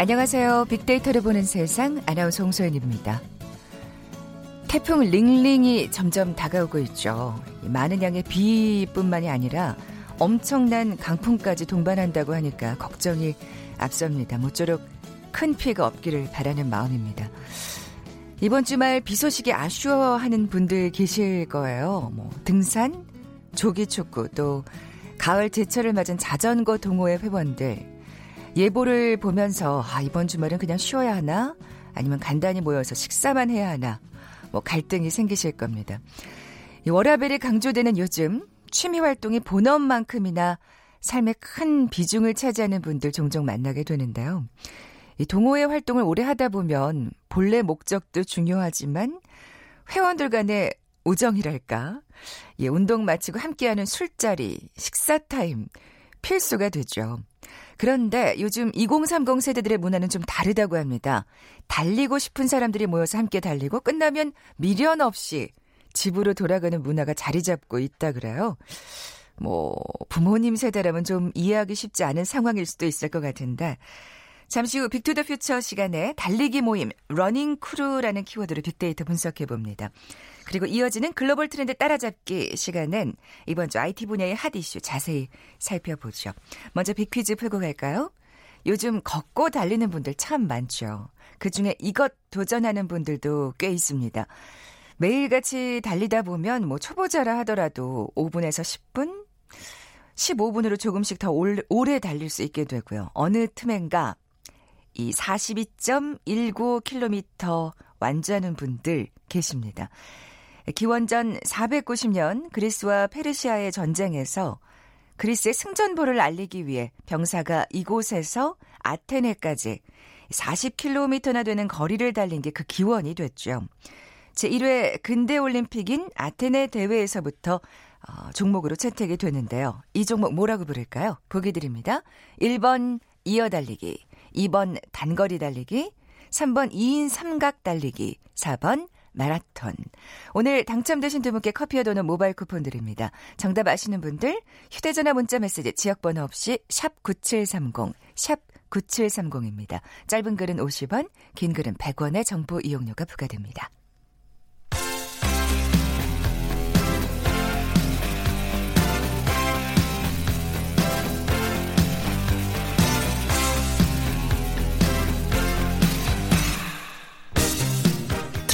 안녕하세요. 빅데이터를 보는 세상 아나운서 홍소연입니다. 태풍 링링이 점점 다가오고 있죠. 많은 양의 비뿐만이 아니라 엄청난 강풍까지 동반한다고 하니까 걱정이 앞섭니다. 모쪼록 큰 피해가 없기를 바라는 마음입니다. 이번 주말 비 소식에 아쉬워하는 분들 계실 거예요. 뭐 등산, 조기 축구, 또 가을 제철을 맞은 자전거 동호회 회원들 예보를 보면서 아 이번 주말은 그냥 쉬어야 하나 아니면 간단히 모여서 식사만 해야 하나 뭐 갈등이 생기실 겁니다. 이 워라벨이 강조되는 요즘 취미 활동이 본업만큼이나 삶의 큰 비중을 차지하는 분들 종종 만나게 되는데요. 이 동호회 활동을 오래 하다 보면 본래 목적도 중요하지만 회원들 간의 우정이랄까, 예, 운동 마치고 함께하는 술자리, 식사 타임 필수가 되죠. 그런데 요즘 2030 세대들의 문화는 좀 다르다고 합니다. 달리고 싶은 사람들이 모여서 함께 달리고 끝나면 미련 없이 집으로 돌아가는 문화가 자리 잡고 있다 그래요. 뭐 부모님 세대라면 좀 이해하기 쉽지 않은 상황일 수도 있을 것 같은데 잠시 후 Big to the Future 시간에 달리기 모임 running crew라는 키워드로 빅데이터 분석해 봅니다. 그리고 이어지는 글로벌 트렌드 따라잡기 시간은 이번 주 IT 분야의 핫 이슈 자세히 살펴보죠. 먼저 빅퀴즈 풀고 갈까요? 요즘 걷고 달리는 분들 참 많죠. 그 중에 이것 도전하는 분들도 꽤 있습니다. 매일같이 달리다 보면 뭐 초보자라 하더라도 5분에서 10분, 15분으로 조금씩 더 오래 달릴 수 있게 되고요. 어느 틈엔가 이 42.19km 완주하는 분들 계십니다. 기원전 490년 그리스와 페르시아의 전쟁에서 그리스의 승전보를 알리기 위해 병사가 이곳에서 아테네까지 40km나 되는 거리를 달린 게 그 기원이 됐죠. 제1회 근대 올림픽인 아테네 대회에서부터 어, 종목으로 채택이 되는데요. 이 종목 뭐라고 부를까요? 보기 드립니다. 1번 이어 달리기, 2번 단거리 달리기, 3번 2인 삼각 달리기, 4번 마라톤. 오늘 당첨되신 두 분께 커피와 도넛 모바일 쿠폰 드립니다. 정답 아시는 분들 휴대전화 문자 메시지 지역번호 없이 샵 9730, 샵 9730입니다. 짧은 글은 50원, 긴 글은 100원의 정보 이용료가 부과됩니다.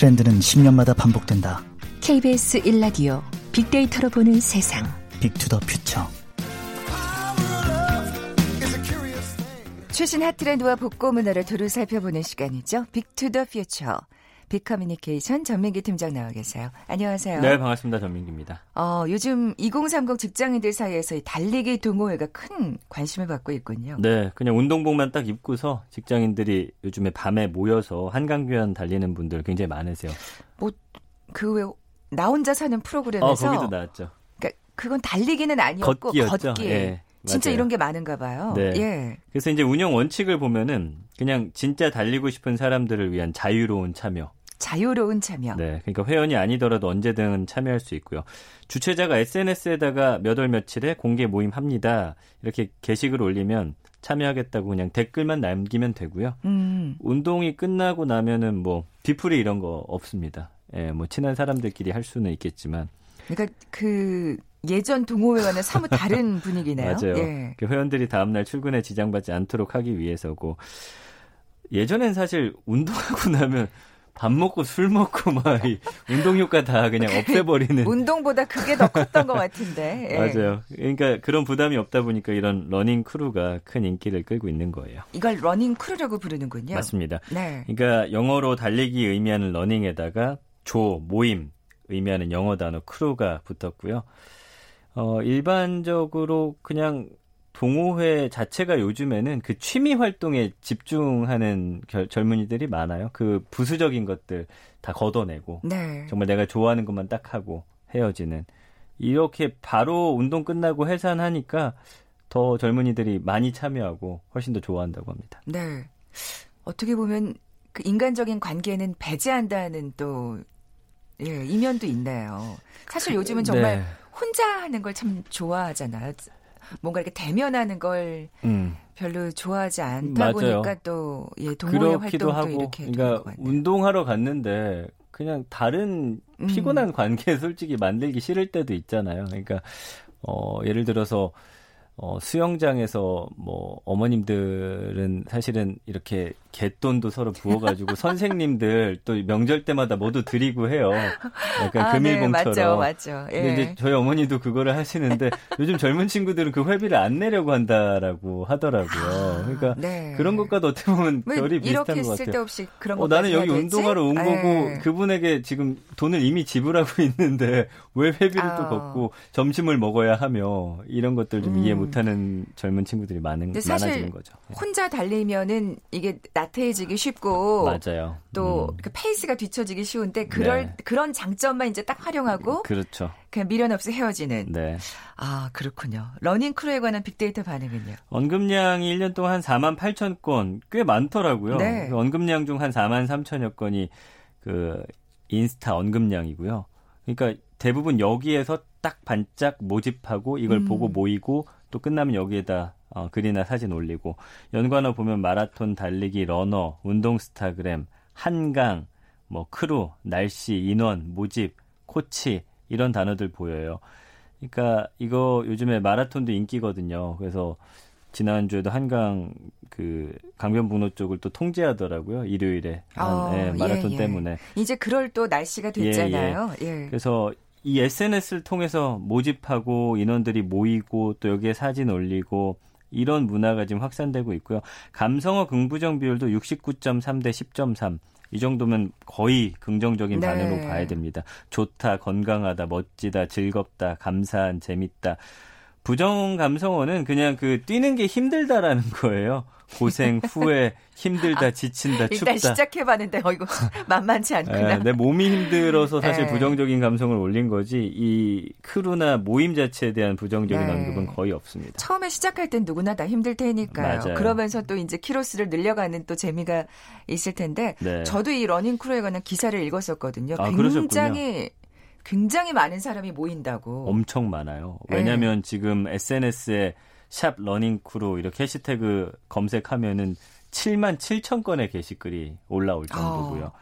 트렌드는 10년마다 반복된다. KBS 1라디오 빅데이터로 보는 세상. Big to the Future. 최신 hot 트렌드와 복고 문화를 두루 살펴보는 시간이죠. Big to the Future. 빅커뮤니케이션 전민기 팀장 나와 계세요. 안녕하세요. 네, 반갑습니다. 전민기입니다. 어, 요즘 2030 직장인들 사이에서 이 달리기 동호회가 큰 관심을 받고 있군요. 네, 그냥 운동복만 딱 입고서 직장인들이 요즘에 밤에 모여서 한강변 달리는 분들 굉장히 많으세요. 뭐, 그 왜, 나 혼자 사는 프로그램에서. 어, 거기도 나왔죠. 그러니까 그건 달리기는 아니었고, 걷기였죠. 걷기. 예. 진짜. 이런 게 많은가 봐요. 네. 예. 그래서 이제 운영 원칙을 보면은 그냥 진짜 달리고 싶은 사람들을 위한 자유로운 참여. 자유로운 참여. 네. 그러니까 회원이 아니더라도 언제든 참여할 수 있고요. 주최자가 SNS에다가 몇 월 며칠에 공개 모임 합니다. 이렇게 게시글 올리면 참여하겠다고 그냥 댓글만 남기면 되고요. 음. 운동이 끝나고 나면은 뭐 뒤풀이 이런 거 없습니다. 예, 뭐 친한 사람들끼리 할 수는 있겠지만 그러니까 그 예전 동호회와는 사뭇 다른 분위기네요. 맞아요. 예. 그 회원들이 다음날 출근에 지장받지 않도록 하기 위해서고 예전엔 사실 운동하고 나면 밥 먹고 술 먹고 막 이 운동 효과 다 그냥 없애버리는 운동보다 그게 더 컸던 것 같은데. 예. 맞아요. 그러니까 그런 부담이 없다 보니까 이런 running crew가 큰 인기를 끌고 있는 거예요. 이걸 running crew라고 부르는군요. 맞습니다. 네. 그러니까 영어로 달리기 의미하는 running에다가 조 모임 의미하는 영어 단어 crew가 붙었고요. 어, 일반적으로 그냥 동호회 자체가 요즘에는 그 취미 활동에 집중하는 결, 젊은이들이 많아요. 그 부수적인 것들 다 걷어내고 네. 정말 내가 좋아하는 것만 딱 하고 헤어지는 이렇게 바로 운동 끝나고 해산하니까 더 젊은이들이 많이 참여하고 훨씬 더 좋아한다고 합니다. 네. 어떻게 보면 그 인간적인 관계는 배제한다는 또 예, 이면도 있네요. 사실 요즘은 정말 네. 혼자 하는 걸 참 좋아하잖아요. 뭔가 이렇게 대면하는 걸 음. 별로 좋아하지 않다 맞아요. 보니까 또 예, 동호회 활동도 하고, 이렇게 그러니까 운동하러 갔는데 그냥 다른 음. 피곤한 음. 관계 솔직히 만들기 싫을 때도 있잖아요. 그러니까 어 예를 들어서 어, 수영장에서 뭐 어머님들은 사실은 이렇게 갯돈도 서로 부어가지고 선생님들 또 명절 때마다 모두 드리고 해요. 약간 아, 금일봉처럼. 네, 맞죠, 맞죠. 예. 근데 이제 저희 어머니도 그거를 하시는데 요즘 젊은 친구들은 그 회비를 안 내려고 한다라고 하더라고요. 아, 그러니까 네. 그런 것과도 어떻게 보면 별이 비슷한 것 같아요. 이렇게 쓸데없이 그런 어, 나는 여기 운동하러 온 거고 네. 그분에게 지금 돈을 이미 지불하고 있는데 왜 회비를 아. 또 걷고 점심을 먹어야 하며 이런 것들 좀 음. 이해 못 못하는 젊은 친구들이 많은 많아지는 거죠. 네. 혼자 달리면은 이게 나태해지기 쉽고 맞아요. 또 음. 그 페이스가 뒤처지기 쉬운데 그럴 네. 그런 장점만 이제 딱 활용하고 그렇죠. 그냥 미련 없이 헤어지는. 네. 아 그렇군요. running crew에 관한 빅데이터 반응은요? 언급량이 1년 동안 한 4만 8천 건 꽤 많더라고요. 네. 그 언급량 중 한 4만 3천여 건이 그 인스타 언급량이고요. 그러니까 대부분 여기에서 딱 반짝 모집하고 이걸 음. 보고 모이고 또 끝나면 여기에다 어, 글이나 사진 올리고 연관어 보면 마라톤, 달리기, 러너, 운동스타그램, 한강, 뭐 크루, 날씨, 인원, 모집, 코치 이런 단어들 보여요. 그러니까 이거 요즘에 마라톤도 인기거든요. 그래서 지난주에도 한강 그 강변북로 쪽을 또 통제하더라고요. 일요일에 어, 네, 마라톤 예, 예. 때문에. 이제 그럴 또 날씨가 됐잖아요. 예, 예. 그래서 이 SNS를 통해서 모집하고 인원들이 모이고 또 여기에 사진 올리고 이런 문화가 지금 확산되고 있고요. 감성어 긍부정 비율도 69.3 대 10.3. 이 정도면 거의 긍정적인 네. 반응으로 봐야 됩니다. 좋다, 건강하다, 멋지다, 즐겁다, 감사한, 재밌다. 부정 감성어는 그냥 그 뛰는 게 힘들다라는 거예요. 고생, 후회, 힘들다, 아, 지친다, 춥다. 일단 시작해봤는데 어 이거 만만치 않구나. 네, 내 몸이 힘들어서 사실 네. 부정적인 감성을 올린 거지 이 crew나 모임 자체에 대한 부정적인 네. 언급은 거의 없습니다. 처음에 시작할 땐 누구나 다 힘들 테니까요. 맞아요. 그러면서 또 이제 키로수를 늘려가는 또 재미가 있을 텐데 네. 저도 이 running crew에 관한 기사를 읽었었거든요. 아, 굉장히 그러셨군요. 굉장히 많은 사람이 모인다고. 엄청 많아요. 왜냐하면 네. 지금 SNS에 샵 running crew 이렇게 해시태그 검색하면은 7만 7천 건의 게시글이 올라올 정도고요. 어.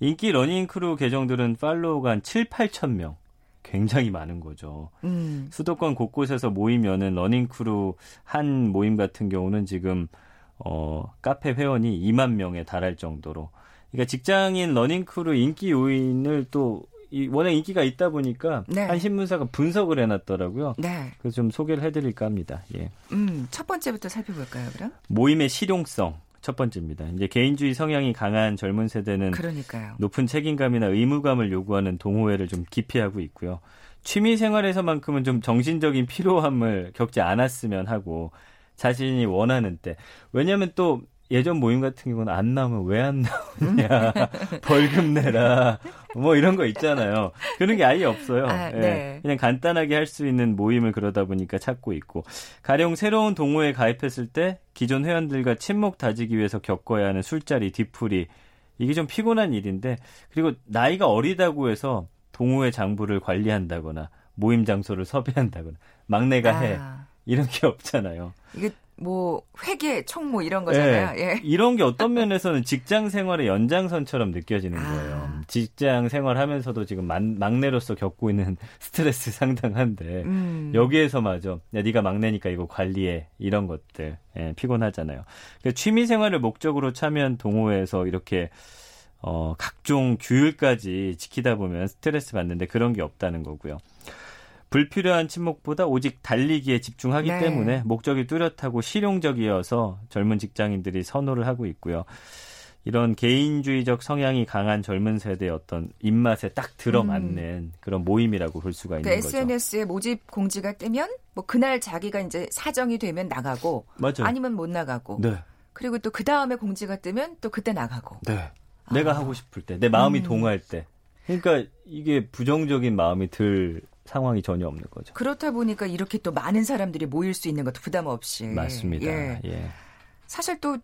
인기 running crew 계정들은 follow가 한 7, 8천 명. 굉장히 많은 거죠. 음. 수도권 곳곳에서 모이면은 running crew 한 모임 같은 경우는 지금 어 카페 회원이 2만 명에 달할 정도로 그러니까 직장인 running crew 인기 요인을 또 이 워낙 인기가 있다 보니까 네. 한 신문사가 분석을 해놨더라고요. 네. 그래서 좀 소개를 해드릴까 합니다. 예. 음, 첫 번째부터 살펴볼까요, 그럼? 모임의 실용성. 첫 번째입니다. 이제 개인주의 성향이 강한 젊은 세대는 그러니까요. 높은 책임감이나 의무감을 요구하는 동호회를 좀 기피하고 있고요. 취미 생활에서만큼은 좀 정신적인 피로함을 겪지 않았으면 하고 자신이 원하는 때. 왜냐하면 또 예전 모임 같은 경우는 안 나오면 왜 안 나오냐 벌금 내라 뭐 이런 거 있잖아요. 그런 게 아예 없어요. 아, 네. 예, 그냥 간단하게 할 수 있는 모임을 그러다 보니까 찾고 있고. 가령 새로운 동호회에 가입했을 때 기존 회원들과 친목 다지기 위해서 겪어야 하는 술자리 뒤풀이. 이게 좀 피곤한 일인데 그리고 나이가 어리다고 해서 동호회 장부를 관리한다거나 모임 장소를 섭외한다거나 막내가 아. 해. 이런 게 없잖아요. 이게 뭐 회계, 총무 이런 거잖아요. 네, 예. 이런 게 어떤 면에서는 직장 생활의 연장선처럼 느껴지는 아. 거예요. 직장 생활하면서도 지금 막내로서 겪고 있는 스트레스 상당한데 음. 여기에서 마저 야 네가 막내니까 이거 관리해 이런 것들 예, 피곤하잖아요. 그러니까 취미 생활을 목적으로 참여한 동호회에서 이렇게 어, 각종 규율까지 지키다 보면 스트레스 받는데 그런 게 없다는 거고요. 불필요한 침묵보다 오직 달리기에 집중하기 네. 때문에 목적이 뚜렷하고 실용적이어서 젊은 직장인들이 선호를 하고 있고요. 이런 개인주의적 성향이 강한 젊은 세대의 어떤 입맛에 딱 들어맞는 음. 그런 모임이라고 볼 수가 있는 그 거죠. SNS에 모집 공지가 뜨면 뭐 그날 자기가 이제 사정이 되면 나가고 맞아요. 아니면 못 나가고. 네. 그리고 또 그 다음에 공지가 뜨면 또 그때 나가고. 네. 아. 내가 하고 싶을 때, 내 마음이 음. 동할 때. 그러니까 이게 부정적인 마음이 들 상황이 전혀 없는 거죠. 그렇다 보니까 이렇게 또 많은 사람들이 모일 수 있는 것도 부담 없이. 맞습니다. 예. 예. 사실 또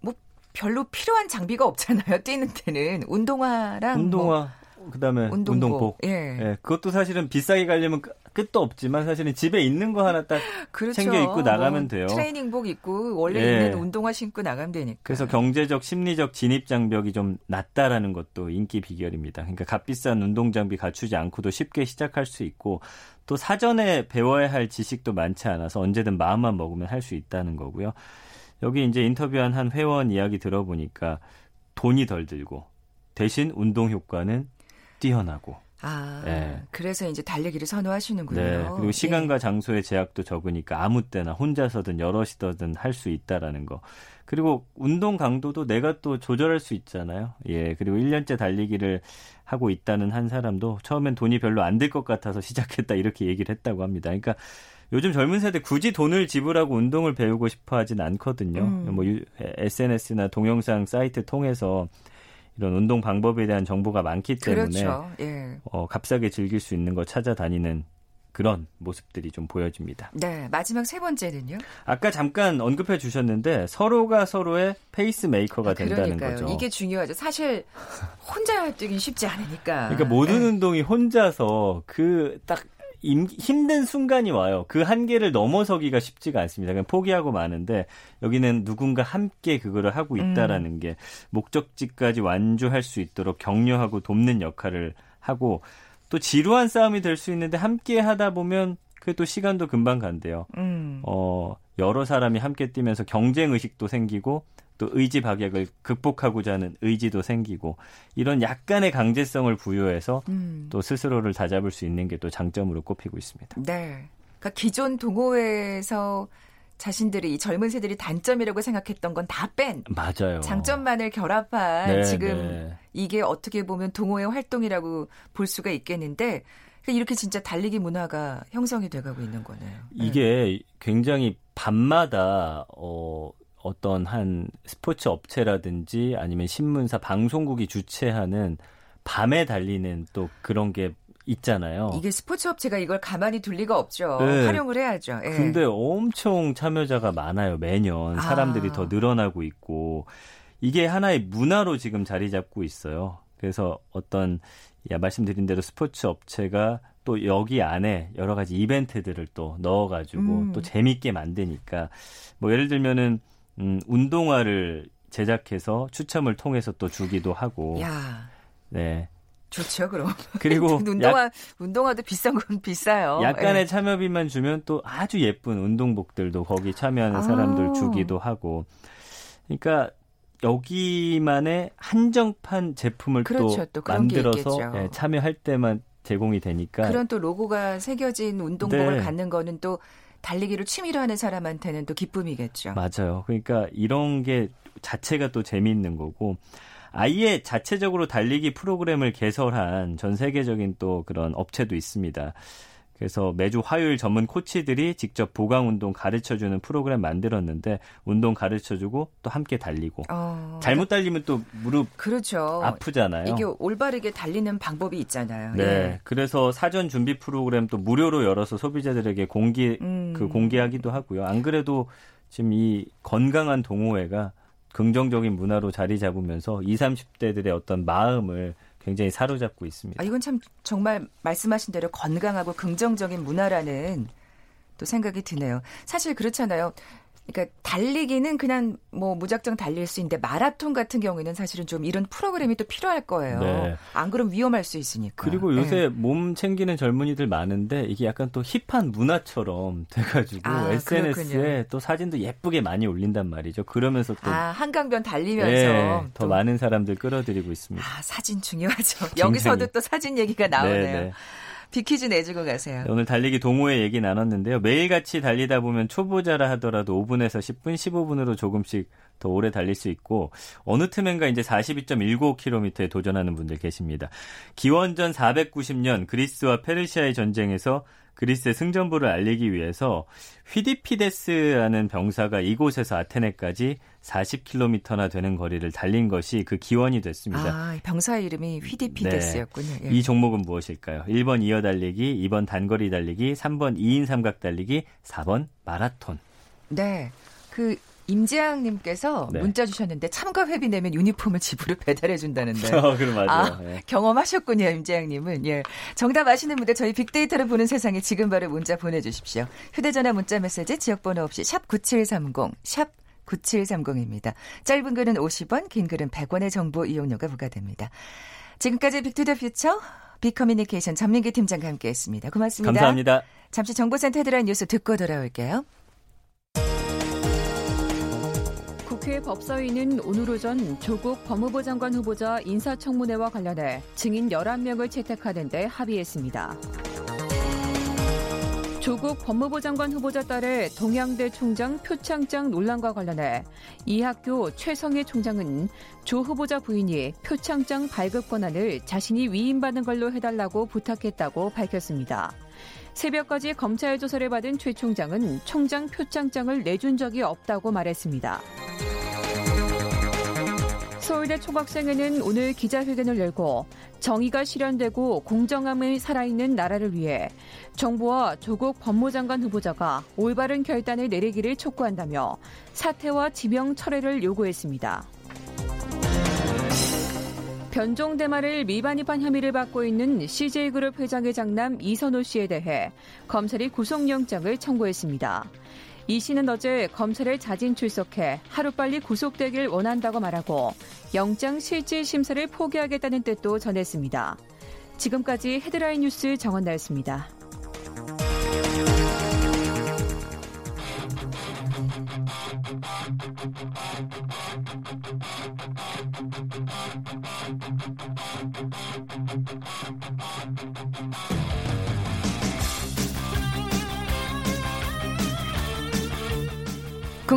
뭐 별로 필요한 장비가 없잖아요. 뛰는 때는 운동화랑 뭐 운동화. 뭐 그다음에 운동복. 운동복. 예. 예. 그것도 사실은 비싸게 가려면 끝도 없지만 사실은 집에 있는 거 하나 딱 그렇죠. 챙겨 입고 나가면 뭐 돼요. 트레이닝복 입고 원래 예. 있는 운동화 신고 나가면 되니까. 그래서 경제적 심리적 진입 장벽이 좀 낮다라는 것도 인기 비결입니다. 그러니까 값비싼 운동 장비 갖추지 않고도 쉽게 시작할 수 있고 또 사전에 배워야 할 지식도 많지 않아서 언제든 마음만 먹으면 할 수 있다는 거고요. 여기 이제 인터뷰한 한 회원 이야기 들어보니까 돈이 덜 들고 대신 운동 효과는 뛰어나고 아, 네. 그래서 이제 달리기를 선호하시는군요. 네. 그리고 시간과 네. 장소의 제약도 적으니까 아무 때나 혼자서든 여럿이든 할 수 있다라는 거. 그리고 운동 강도도 내가 또 조절할 수 있잖아요. 예. 그리고 1년째 달리기를 하고 있다는 한 사람도 처음엔 돈이 별로 안 들 것 같아서 시작했다 이렇게 얘기를 했다고 합니다. 그러니까 요즘 젊은 세대 굳이 돈을 지불하고 운동을 배우고 싶어 하진 않거든요. 음. 뭐 SNS나 동영상 사이트 통해서 이런 운동 방법에 대한 정보가 많기 때문에 그렇죠. 예. 어, 값싸게 즐길 수 있는 거 찾아다니는 그런 모습들이 좀 보여집니다. 네, 마지막 세 번째는요? 아까 잠깐 언급해 주셨는데 서로가 서로의 페이스 메이커가 아, 된다는 거죠. 이게 중요하죠. 사실 혼자 뛰기 쉽지 않으니까. 그러니까 모든 네. 운동이 혼자서 그 딱 힘든 순간이 와요. 그 한계를 넘어서기가 쉽지가 않습니다. 그냥 포기하고 마는데 여기는 누군가 함께 그거를 하고 있다라는 음. 게 목적지까지 완주할 수 있도록 격려하고 돕는 역할을 하고 또 지루한 싸움이 될 수 있는데 함께 하다 보면 그또 시간도 금방 간대요. 음. 어, 여러 사람이 함께 뛰면서 경쟁 의식도 생기고 또 의지 박약을 극복하고자 하는 의지도 생기고 이런 약간의 강제성을 부여해서 음. 또 스스로를 다잡을 수 있는 게 또 장점으로 꼽히고 있습니다. 네. 그러니까 기존 동호회에서 자신들이 이 젊은 세들이 단점이라고 생각했던 건 다 뺀. 맞아요. 장점만을 결합한 네, 지금 네. 이게 어떻게 보면 동호회 활동이라고 볼 수가 있겠는데 그러니까 이렇게 진짜 달리기 문화가 형성이 돼가고 있는 거네요. 이게 네. 굉장히 밤마다 어 어떤 한 스포츠 업체라든지 아니면 신문사 방송국이 주최하는 밤에 달리는 또 그런 게 있잖아요. 이게 스포츠 업체가 이걸 가만히 둘 리가 없죠. 네. 활용을 해야죠. 예. 근데 엄청 참여자가 많아요. 매년 사람들이 아. 더 늘어나고 있고 이게 하나의 문화로 지금 자리 잡고 있어요. 그래서 어떤 야 말씀드린 대로 스포츠 업체가 또 여기 안에 여러 가지 이벤트들을 또 넣어가지고 음. 또 재밌게 만드니까 뭐 예를 들면은 음, 운동화를 제작해서 추첨을 통해서 또 주기도 하고. 야. 네. 좋죠, 그럼. 그리고 운동화 약, 운동화도 비싼 건 비싸요. 약간의 예. 참여비만 주면 또 아주 예쁜 운동복들도 거기 참여하는 아. 사람들 주기도 하고. 그러니까 여기만의 한정판 제품을 그렇죠, 또, 또 만들어서 예, 참여할 때만 제공이 되니까 그런 또 로고가 새겨진 운동복을 네. 갖는 거는 또 달리기를 취미로 하는 사람한테는 또 기쁨이겠죠. 맞아요. 그러니까 이런 게 자체가 또 재미있는 거고 아예 자체적으로 달리기 프로그램을 개설한 전 세계적인 또 그런 업체도 있습니다. 그래서 매주 화요일 전문 코치들이 직접 보강 운동 가르쳐 주는 프로그램 만들었는데 운동 가르쳐 주고 또 함께 달리고 어... 잘못 달리면 또 무릎 그렇죠. 아프잖아요. 이게 올바르게 달리는 방법이 있잖아요. 네. 예. 그래서 사전 준비 프로그램 또 무료로 열어서 소비자들에게 공개 음... 그 공개하기도 하고요. 안 그래도 지금 이 건강한 동호회가 긍정적인 문화로 자리 잡으면서 20, 30대들의 어떤 마음을 굉장히 사로잡고 있습니다. 아, 이건 참 정말 말씀하신 대로 건강하고 긍정적인 문화라는 또 생각이 드네요. 사실 그렇잖아요. 그러니까 달리기는 그냥 뭐 무작정 달릴 수 있는데 마라톤 같은 경우에는 사실은 좀 이런 프로그램이 또 필요할 거예요. 네. 안 그럼 위험할 수 있으니까. 그리고 요새 네. 몸 챙기는 젊은이들 많은데 이게 약간 또 힙한 문화처럼 돼가지고 아, SNS에 그렇군요. 또 사진도 예쁘게 많이 올린단 말이죠. 그러면서 또 아, 한강변 달리면서 네, 더 많은 사람들 끌어들이고 있습니다. 아, 사진 중요하죠. 여기서도 또 사진 얘기가 나오네요. 비키즈 내주고 가세요. 오늘 달리기 동호회 얘기 나눴는데요. 매일같이 달리다 보면 초보자라 하더라도 5분에서 10분, 15분으로 조금씩 더 오래 달릴 수 있고 어느 틈엔가 이제 42.195km에 도전하는 분들 계십니다. 기원전 490년 그리스와 페르시아의 전쟁에서 그리스의 승전부를 알리기 위해서 휘디피데스라는 병사가 이곳에서 아테네까지 40km나 되는 거리를 달린 것이 그 기원이 됐습니다. 아, 병사 이름이 휘디피데스였군요. 네. 예. 이 종목은 무엇일까요? 1번 이어 달리기, 2번 단거리 달리기, 3번 2인 삼각 달리기, 4번 마라톤. 네. 그 임재양님께서 네. 문자 주셨는데 참가 회비 내면 유니폼을 집으로 배달해 준다는데. 어, 그럼 맞아요. 아, 네. 경험하셨군요, 임재양님은. 예. 정답 아시는 분들 저희 빅데이터를 보는 세상에 지금 바로 문자 보내주십시오. 휴대전화 문자 메시지 지역번호 없이 샵 #9730 샵 9730입니다. 짧은 글은 50원, 긴 글은 100원의 정보 이용료가 부과됩니다. 지금까지 빅투더퓨처 빅커뮤니케이션 전민기 팀장과 함께했습니다. 고맙습니다. 감사합니다. 잠시 정보센터 헤드라인 뉴스 듣고 돌아올게요. 국회 법사위는 오늘 오전 조국 법무부 장관 후보자 인사청문회와 관련해 증인 11명을 채택하는 데 합의했습니다. 조국 법무부 장관 후보자 딸의 동양대 총장 표창장 논란과 관련해 이 학교 최성희 총장은 조 후보자 부인이 표창장 발급 권한을 자신이 위임받은 걸로 해달라고 부탁했다고 밝혔습니다. 새벽까지 검찰 조사를 받은 최 총장은 총장 표창장을 내준 적이 없다고 말했습니다. 서울대 총학생회는 오늘 기자회견을 열고 정의가 실현되고 공정함이 살아있는 나라를 위해 정부와 조국 법무장관 후보자가 올바른 결단을 내리기를 촉구한다며 사퇴와 지명 철회를 요구했습니다. 변종 대마를 미반입한 혐의를 받고 있는 CJ그룹 회장의 장남 이선호 씨에 대해 검찰이 구속영장을 청구했습니다. 이 씨는 어제 검찰에 자진 출석해 하루빨리 구속되길 원한다고 말하고 영장 실질 심사를 포기하겠다는 뜻도 전했습니다. 지금까지 헤드라인 뉴스 정원나였습니다.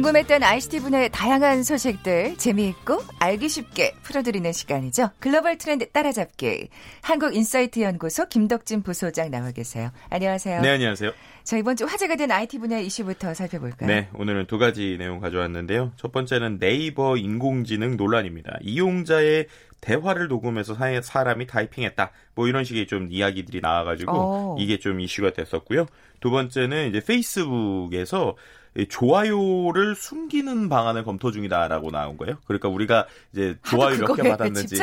궁금했던 ICT 분야의 다양한 소식들 재미있고 알기 쉽게 풀어드리는 시간이죠. 글로벌 트렌드 따라잡기. 한국인사이트 연구소 김덕진 부소장 나와 계세요. 안녕하세요. 네, 안녕하세요. 자, 이번 주 화제가 된 IT 분야 이슈부터 살펴볼까요? 네, 오늘은 두 가지 내용 가져왔는데요. 첫 번째는 네이버 인공지능 논란입니다. 이용자의 대화를 녹음해서 사람이 타이핑했다. 뭐 이런 식의 좀 이야기들이 나와가지고 오. 어. 이게 좀 이슈가 됐었고요. 두 번째는 이제 페이스북에서 좋아요를 숨기는 방안을 검토 중이다라고 나온 거예요. 그러니까 우리가 이제 좋아요 몇 개 받았는지.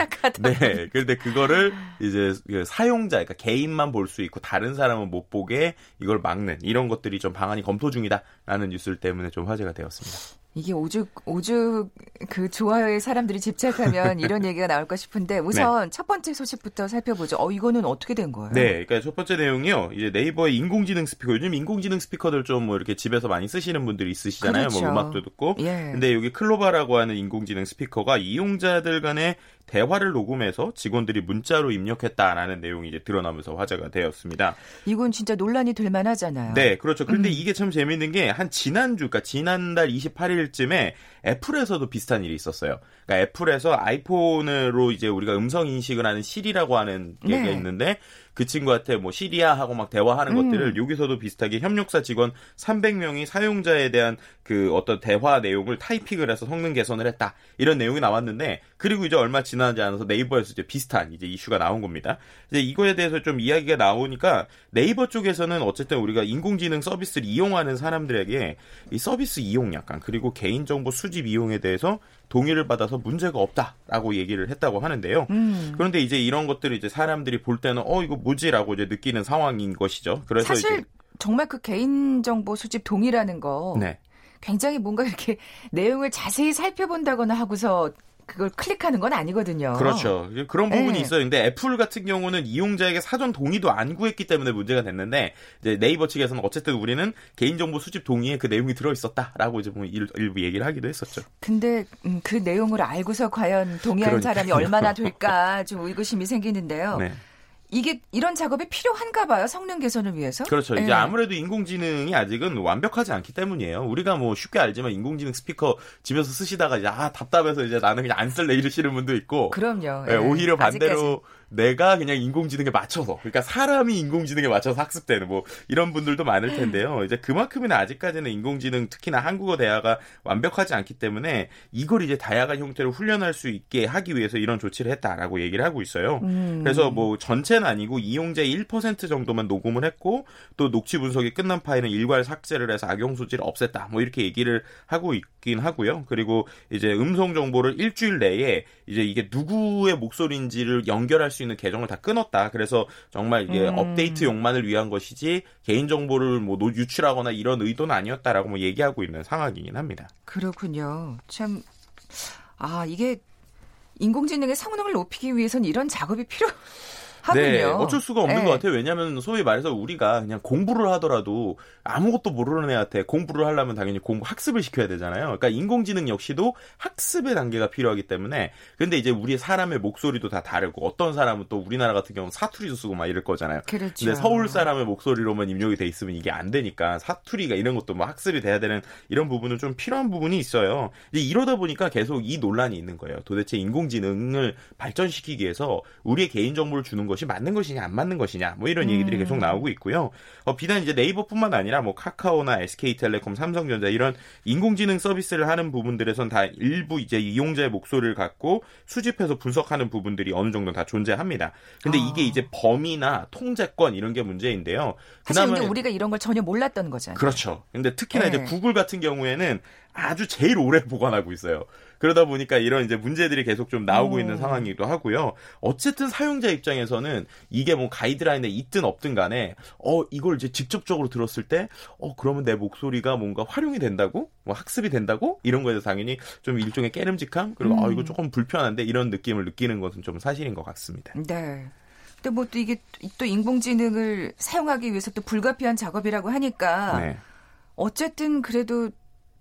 네. 그런데 그거를 이제 그 사용자, 그러니까 개인만 볼 수 있고 다른 사람은 못 보게 이걸 막는 이런 것들이 좀 방안이 검토 중이다라는 뉴스 때문에 좀 화제가 되었습니다. 이게 오죽 오죽 그 좋아요에 사람들이 집착하면 이런 얘기가 나올까 싶은데 우선 네. 첫 번째 소식부터 살펴보죠. 어 이거는 어떻게 된 거예요? 네, 그러니까 첫 번째 내용이요. 이제 네이버의 인공지능 스피커 요즘 인공지능 스피커들 좀 뭐 이렇게 집에서 많이 쓰시는 분들이 있으시잖아요. 뭐 그렇죠. 뭐 음악도 듣고. 예. 근데 여기 클로바라고 하는 인공지능 스피커가 이용자들 간의 대화를 녹음해서 직원들이 문자로 입력했다라는 내용이 이제 드러나면서 화제가 되었습니다. 이건 진짜 논란이 될 만하잖아요. 네, 그렇죠. 그런데 음. 이게 참 재밌는 게 한 지난주, 그러니까 지난달 28일 쯤에 애플에서도 비슷한 일이 있었어요. 그러니까 애플에서 아이폰으로 이제 우리가 음성 인식을 하는 시리라고 하는 게 네. 있는데 그 친구한테 뭐 시리아 하고 막 대화하는 음. 것들을 여기서도 비슷하게 협력사 직원 300명이 사용자에 대한 그 어떤 대화 내용을 타이핑을 해서 성능 개선을 했다. 이런 내용이 나왔는데 그리고 이제 얼마 지나지 않아서 네이버에서 이제 비슷한 이제 이슈가 나온 겁니다. 이제 이거에 대해서 좀 이야기가 나오니까 네이버 쪽에서는 어쨌든 우리가 인공지능 서비스를 이용하는 사람들에게 이 서비스 이용 약간 그리고 개인정보 수집 이용에 대해서 동의를 받아서 문제가 없다라고 얘기를 했다고 하는데요. 음. 그런데 이제 이런 것들을 이제 사람들이 볼 때는 어 이거 뭐지라고 이제 느끼는 상황인 것이죠. 그래서 사실 이제 정말 그 개인 정보 수집 동의라는 거 네. 굉장히 뭔가 이렇게 내용을 자세히 살펴본다거나 하고서 그걸 클릭하는 건 아니거든요. 그렇죠. 그런 부분이 네. 있어요. 근데 애플 같은 경우는 이용자에게 사전 동의도 안 구했기 때문에 문제가 됐는데 이제 네이버 측에서는 어쨌든 우리는 개인정보 수집 동의에 그 내용이 들어 있었다라고 이제 뭐 일부 얘기를 하기도 했었죠. 근데 음, 그 내용을 알고서 과연 동의한 그러니까요. 사람이 얼마나 될까 좀 의구심이 생기는데요. 네. 이게 이런 작업이 필요한가 봐요. 성능 개선을 위해서. 그렇죠. 이제 네. 아무래도 인공지능이 아직은 완벽하지 않기 때문이에요. 우리가 뭐 쉽게 알지만 인공지능 스피커 집에서 쓰시다가 이제 아 답답해서 이제 나는 그냥 안 쓸래 이러시는 분도 있고. 그럼요. 네, 오히려 반대로 아직까지. 내가 그냥 인공지능에 맞춰서 그러니까 사람이 인공지능에 맞춰서 학습되는 뭐 이런 분들도 많을 텐데요. 이제 그만큼이나 아직까지는 인공지능 특히나 한국어 대화가 완벽하지 않기 때문에 이걸 이제 다양한 형태로 훈련할 수 있게 하기 위해서 이런 조치를 했다라고 얘기를 하고 있어요. 음. 그래서 뭐 전체는 아니고 이용자 1% 정도만 녹음을 했고 또 녹취 분석이 끝난 파일은 일괄 삭제를 해서 악용 소지를 없앴다. 뭐 이렇게 얘기를 하고 있긴 하고요. 그리고 이제 음성 정보를 일주일 내에 이제 이게 누구의 목소리인지를 연결할 수 있는 계정을 다 끊었다. 그래서 정말 이게 음. 업데이트 용만을 위한 것이지 개인 정보를 뭐 유출하거나 이런 의도는 아니었다라고 뭐 얘기하고 있는 상황이긴 합니다. 그렇군요. 참 아, 이게 인공지능의 성능을 높이기 위해선 이런 작업이 필요 하군요. 네, 어쩔 수가 없는 네. 것 같아요. 왜냐하면 소위 말해서 우리가 그냥 공부를 하더라도 아무것도 모르는 애한테 공부를 하려면 당연히 공부 학습을 시켜야 되잖아요. 그러니까 인공지능 역시도 학습의 단계가 필요하기 때문에 근데 이제 우리 사람의 목소리도 다 다르고 어떤 사람은 또 우리나라 같은 경우는 사투리도 쓰고 막 이럴 거잖아요. 그렇죠. 근데 서울 사람의 목소리로만 입력이 돼 있으면 이게 안 되니까 사투리가 이런 것도 뭐 학습이 돼야 되는 이런 부분은 좀 필요한 부분이 있어요. 이제 이러다 보니까 계속 이 논란이 있는 거예요. 도대체 인공지능을 발전시키기 위해서 우리의 개인 정보를 주는 것이 맞는 것이냐 안 맞는 것이냐 뭐 이런 얘기들이 음. 계속 나오고 있고요. 어, 비단 이제 네이버뿐만 아니라 뭐 카카오나 SK텔레콤, 삼성전자 이런 인공지능 서비스를 하는 부분들에선 다 일부 이제 이용자의 목소리를 갖고 수집해서 분석하는 부분들이 어느 정도 다 존재합니다. 근데 어. 이게 이제 범위나 통제권 이런 게 문제인데요. 사실 근데 우리가 이런 걸 전혀 몰랐던 거잖아요. 그렇죠. 근데 특히나 네. 이제 구글 같은 경우에는 아주 제일 오래 보관하고 있어요. 그러다 보니까 이런 이제 문제들이 계속 좀 나오고 오. 있는 상황이기도 하고요. 어쨌든 사용자 입장에서는 이게 뭐 가이드라인에 있든 없든 간에 어 이걸 이제 직접적으로 들었을 때 어 그러면 내 목소리가 뭔가 활용이 된다고 뭐 학습이 된다고 이런 거에 대해서 당연히 좀 일종의 깨름직함 그리고 음. 아 이거 조금 불편한데 이런 느낌을 느끼는 것은 좀 사실인 것 같습니다. 네. 근데 뭐 또 이게 또 인공지능을 사용하기 위해서 또 불가피한 작업이라고 하니까 네. 어쨌든 그래도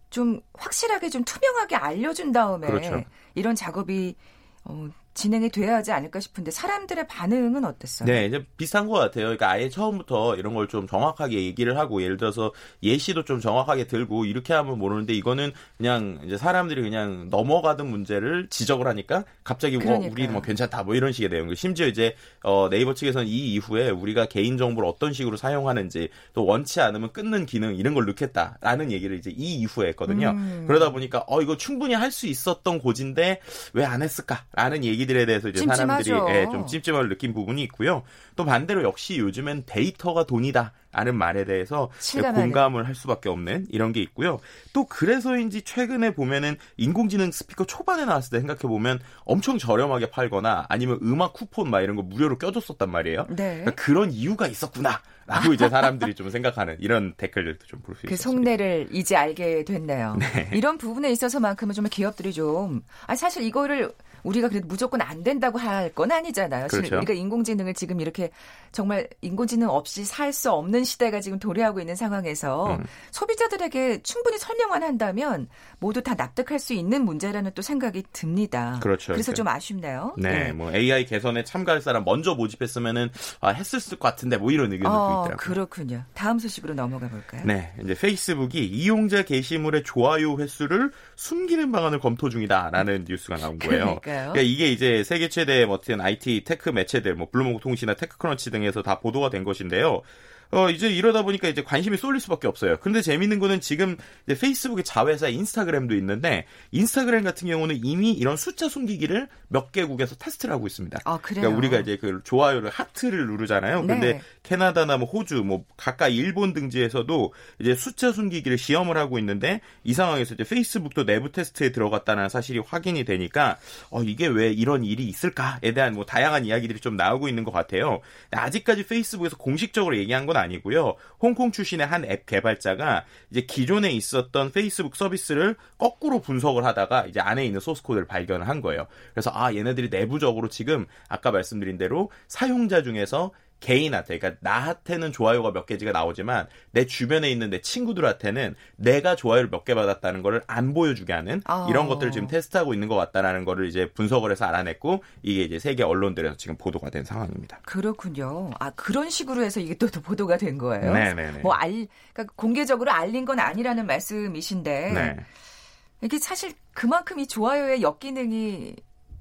좀 확실하게 좀 투명하게 알려준 다음에 그렇죠. 이런 작업이 어, 진행이 돼야 하지 않을까 싶은데 사람들의 반응은 어땠어요? 네, 이제 비슷한 것 같아요. 그러니까 아예 처음부터 이런 걸 좀 정확하게 얘기를 하고 예를 들어서 예시도 좀 정확하게 들고 이렇게 하면 모르는데 이거는 그냥 이제 사람들이 그냥 넘어가던 문제를 지적을 하니까 갑자기 뭐 우리 뭐 괜찮다 뭐 이런 식의 내용. 심지어 이제 어, 네이버 측에서는 이 이후에 우리가 개인 정보를 어떤 식으로 사용하는지 또 원치 않으면 끊는 기능 이런 걸 넣겠다라는 얘기를 이제 이 이후에 했거든요. 음. 그러다 보니까 어 이거 충분히 할 수 있었던 고지인데 왜 안 했을까라는 얘기 얘기들에 대해서 이제 찜찜하죠. 사람들이 예, 좀 찜찜함을 느낀 부분이 있고요. 또 반대로 역시 요즘엔 데이터가 돈이다. 라는 말에 대해서 공감을 할 수밖에 없는 이런 게 있고요. 또 그래서인지 최근에 보면은 인공지능 스피커 초반에 나왔을 때 생각해 보면 엄청 저렴하게 팔거나 아니면 음악 쿠폰 막 이런 거 무료로 껴줬었단 말이에요. 네. 그러니까 그런 이유가 있었구나. 라고 이제 사람들이 좀 생각하는 이런 댓글들도 좀 볼 수 있어요. 그 속내를 이제 알게 됐네요. 네. 이런 부분에 있어서만큼은 좀 기업들이 좀, 아, 사실 이거를 우리가 그래도 무조건 안 된다고 할 건 아니잖아요. 그렇죠. 우리가 인공지능을 지금 이렇게 정말 인공지능 없이 살 수 없는 시대가 지금 도래하고 있는 상황에서 음. 소비자들에게 충분히 설명만 한다면 모두 다 납득할 수 있는 문제라는 또 생각이 듭니다. 그렇죠. 그래서 좀 아쉽네요. 네, 네. 뭐 AI 개선에 참가할 사람 먼저 모집했으면은 아, 했을 것 같은데 뭐 이런 의견도 어, 있더라고요. 그렇군요. 다음 소식으로 넘어가 볼까요? 네, 이제 페이스북이 이용자 게시물의 좋아요 횟수를 숨기는 방안을 검토 중이다라는 뉴스가 나온 거예요. 그러니까 요. 그러니까 이게 이제 세계 최대 어떤 IT tech 매체들, 뭐 블룸버그 통신이나 테크크런치 등에서 다 보도가 된 것인데요. 어, 이제 이러다 보니까 이제 관심이 쏠릴 수밖에 없어요. 근데 재밌는 거는 지금 이제 페이스북의 자회사 인스타그램도 있는데 인스타그램 같은 경우는 이미 이런 숫자 숨기기를 몇 개국에서 테스트를 하고 있습니다. 아, 그래요? 그러니까 우리가 이제 그 좋아요를 하트를 누르잖아요. 네. 근데 캐나다나 뭐 호주, 뭐 가까이 일본 등지에서도 이제 숫자 숨기기를 시험을 하고 있는데 이 상황에서 이제 페이스북도 내부 테스트에 들어갔다는 사실이 확인이 되니까 어, 이게 왜 이런 일이 있을까에 대한 뭐 다양한 이야기들이 좀 나오고 있는 것 같아요. 아직까지 페이스북에서 공식적으로 얘기한 건 아니고요. 홍콩 출신의 한 앱 개발자가 이제 기존에 있었던 페이스북 서비스를 거꾸로 분석을 하다가 이제 안에 있는 소스 코드를 발견을 한 거예요. 그래서 아 얘네들이 내부적으로 지금 아까 말씀드린 대로 사용자 중에서 개인한테, 그러니까 나한테는 좋아요가 몇 개지가 나오지만 내 주변에 있는 내 친구들한테는 내가 좋아요를 몇 개 받았다는 거를 안 보여주게 하는 아. 이런 것들을 지금 테스트하고 있는 것 같다라는 거를 이제 분석을 해서 알아냈고 이게 이제 세계 언론들에서 지금 보도가 된 상황입니다. 그렇군요. 아 그런 식으로 해서 이게 또, 또 보도가 된 거예요. 네네네. 뭐 알, 그러니까 공개적으로 알린 건 아니라는 말씀이신데 네. 이게 사실 그만큼 이 좋아요의 역기능이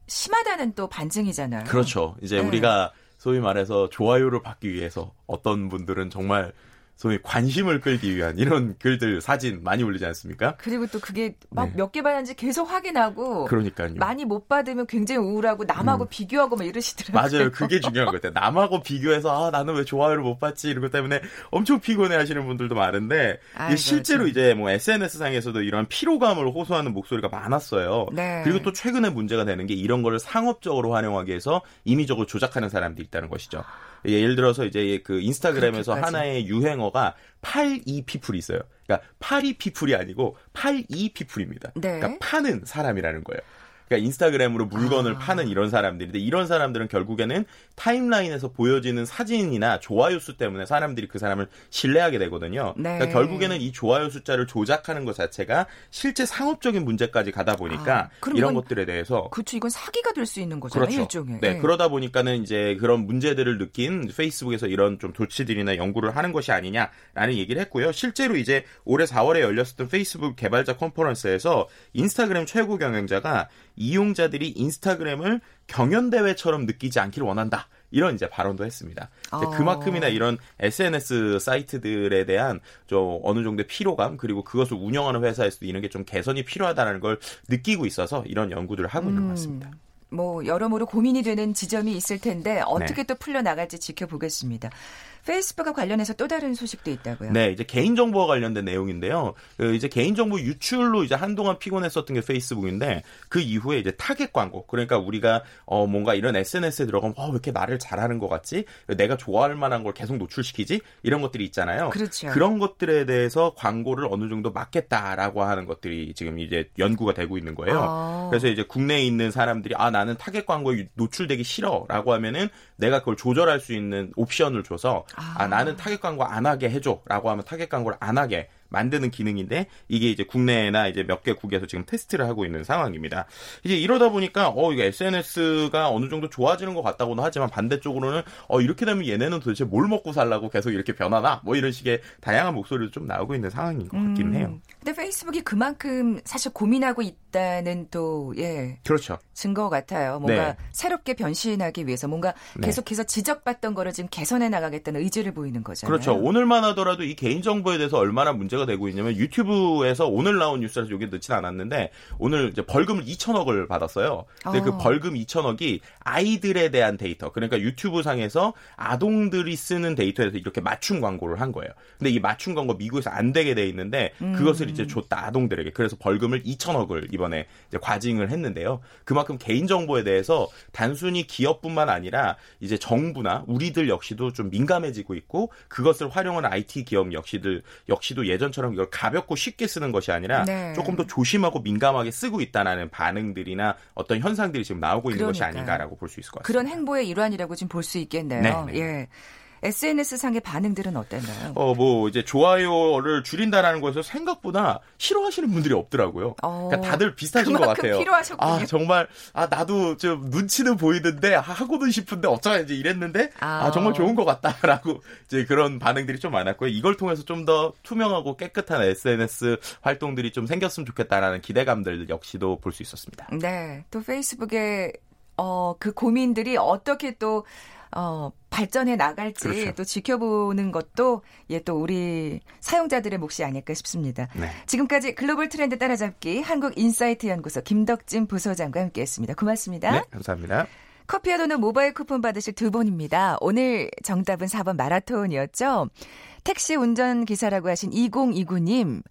심하다는 또 반증이잖아요. 그렇죠. 이제 네. 우리가 소위 말해서 좋아요를 받기 위해서 어떤 분들은 정말 소위 관심을 끌기 위한 이런 글들, 사진 많이 올리지 않습니까? 그리고 또 그게 막 네. 몇개 받았는지 계속 확인하고 그러니까요. 많이 못 받으면 굉장히 우울하고 남하고 음. 비교하고 막 이러시더라고요. 맞아요. 그게 중요한 것 같아요. 남하고 비교해서 아 나는 왜 좋아요를 못 받지 이런 것 때문에 엄청 피곤해 하시는 분들도 많은데 아이고, 실제로 참. 이제 뭐 SNS 상에서도 이런 피로감을 호소하는 목소리가 많았어요. 네. 그리고 또 최근에 문제가 되는 게 이런 거를 상업적으로 활용하기 위해서 임의적으로 조작하는 사람들이 있다는 것이죠. 예를 들어서 이제 그 인스타그램에서 그렇게까지. 하나의 유행어가 82 피플이 있어요. 그러니까 82 피플이 아니고 82 피플입니다. 네. 그러니까 파는 사람이라는 거예요. 그러니까 인스타그램으로 물건을 아. 파는 이런 사람들인데 이런 사람들은 결국에는 타임라인에서 보여지는 사진이나 좋아요 수 때문에 사람들이 그 사람을 신뢰하게 되거든요. 네. 그러니까 결국에는 이 좋아요 숫자를 조작하는 것 자체가 실제 상업적인 문제까지 가다 보니까 아, 이런 이건- 것들에 대해서 그렇죠. 이건 사기가 될 수 있는 거잖아요. 그렇죠. 일종의. 네, 예. 그러다 보니까는 이제 그런 문제들을 느낀 페이스북에서 이런 좀 조치들이나 연구를 하는 것이 아니냐라는 얘기를 했고요. 실제로 이제 올해 4월에 열렸었던 페이스북 개발자 컨퍼런스에서 인스타그램 최고 경영자가 이용자들이 인스타그램을 경연대회처럼 느끼지 않기를 원한다. 이런 이제 발언도 했습니다. 이제 어. 그만큼이나 이런 SNS 사이트들에 대한 좀 어느 정도의 피로감 그리고 그것을 운영하는 회사에서도 이런 게 좀 개선이 필요하다는 걸 느끼고 있어서 이런 연구들을 하고 있는 것 같습니다. 뭐 여러모로 고민이 되는 지점이 있을 텐데 어떻게 네. 또 풀려 나갈지 지켜보겠습니다. 페이스북과 관련해서 또 다른 소식도 있다고요. 네, 이제 개인 정보와 관련된 내용인데요. 그 이제 개인 정보 유출로 이제 한동안 피곤했었던 게 페이스북인데 그 이후에 이제 타겟 광고. 그러니까 우리가 어 뭔가 이런 SNS에 들어가면 어, 왜 이렇게 나를 잘 아는 것 같지? 내가 좋아할 만한 걸 계속 노출시키지? 이런 것들이 있잖아요. 그렇죠. 런 것들에 대해서 광고를 어느 정도 막겠다라고 하는 것들이 지금 이제 연구가 되고 있는 거예요. 아. 그래서 이제 국내에 있는 사람들이 아 나는 타겟 광고에 노출되기 싫어라고 하면은 내가 그걸 조절할 수 있는 옵션을 줘서 아. 아, 나는 타겟 광고 안 하게 해줘라고 하면 타겟 광고를 안 하게 만드는 기능인데 이게 이제 국내나 이제 몇 개국에서 지금 테스트를 하고 있는 상황입니다. 이제 이러다 보니까 어 이거 SNS가 어느 정도 좋아지는 것 같다고는 하지만 반대쪽으로는 어 이렇게 되면 얘네는 도대체 뭘 먹고 살라고 계속 이렇게 변하나 뭐 이런 식의 다양한 목소리도 좀 나오고 있는 상황인 것 같기는 해요. 음. 근데 페이스북이 그만큼 사실 고민하고 있다는 또 예. 그렇죠. 증거 같아요. 뭔가 네. 새롭게 변신하기 위해서 뭔가 네. 계속해서 지적받던 거를 지금 개선해 나가겠다는 의지를 보이는 거잖아요. 그렇죠. 오늘만 하더라도 이 개인 정보에 대해서 얼마나 문제 가 되고 있냐면 유튜브에서 오늘 나온 뉴스라서 여기 넣진 않았는데 오늘 이제 벌금을 2천억을 받았어요. 근데 어. 그 벌금 2천억이 아이들에 대한 데이터. 그러니까 유튜브 상에서 아동들이 쓰는 데이터에서 이렇게 맞춤 광고를 한 거예요. 근데 이 맞춤 광고 미국에서 안 되게 돼 있는데 그것을 이제 줬다 아동들에게. 그래서 벌금을 2천억을 이번에 과징을 했는데요. 그만큼 개인 정보에 대해서 단순히 기업뿐만 아니라 이제 정부나 우리들 역시도 좀 민감해지고 있고 그것을 활용하는 IT 기업 역시들 역시도 예전 처럼 이걸 가볍고 쉽게 쓰는 것이 아니라 네. 조금 더 조심하고 민감하게 쓰고 있다라는 반응들이나 어떤 현상들이 지금 나오고 있는 것이 그러니까요. 아닌가라고 볼 수 있을 것 같습니다. 그런 행보의 일환이라고 지금 볼 수 있겠네요. 네, 네. 예. SNS 상의 반응들은 어땠나요? 어, 뭐, 이제 좋아요를 줄인다라는 것에서 생각보다 싫어하시는 분들이 없더라고요. 어, 그러니까 다들 비슷하신 것 같아요. 필요하셨군요. 아, 정말, 아, 나도 좀 눈치는 보이는데, 아, 하고는 싶은데 어쩌지 이랬는데, 아, 아. 정말 좋은 것 같다라고, 이제 그런 반응들이 좀 많았고요. 이걸 통해서 좀 더 투명하고 깨끗한 SNS 활동들이 좀 생겼으면 좋겠다라는 기대감들 역시도 볼 수 있었습니다. 네. 또 페이스북의 어, 그 고민들이 어떻게 또 어, 발전해 나갈지 그렇죠. 또 지켜보는 것도 예, 또 우리 사용자들의 몫이 아닐까 싶습니다. 네. 지금까지 글로벌 트렌드 따라잡기 한국인사이트 연구소 김덕진 부소장과 함께했습니다. 고맙습니다. 네, 감사합니다. 커피와 도넛 모바일 쿠폰 받으실 두 분입니다. 오늘 정답은 4번 마라톤이었죠. 택시 운전기사라고 하신 2029님.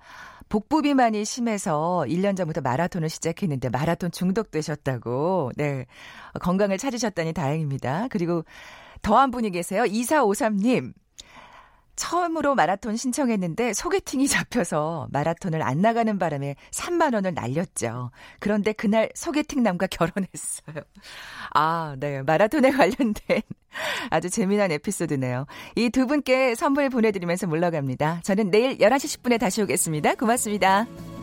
복부 비만이 심해서 1년 전부터 마라톤을 시작했는데 마라톤 중독되셨다고. 네. 건강을 찾으셨다니 다행입니다. 그리고 더 한 분이 계세요. 2453님. 처음으로 마라톤 신청했는데 소개팅이 잡혀서 마라톤을 안 나가는 바람에 3만 원을 날렸죠. 그런데 그날 소개팅 남과 결혼했어요. 아, 네. 마라톤에 관련된 아주 재미난 에피소드네요. 이 두 분께 선물 보내드리면서 물러갑니다. 저는 내일 11시 10분에 다시 오겠습니다. 고맙습니다.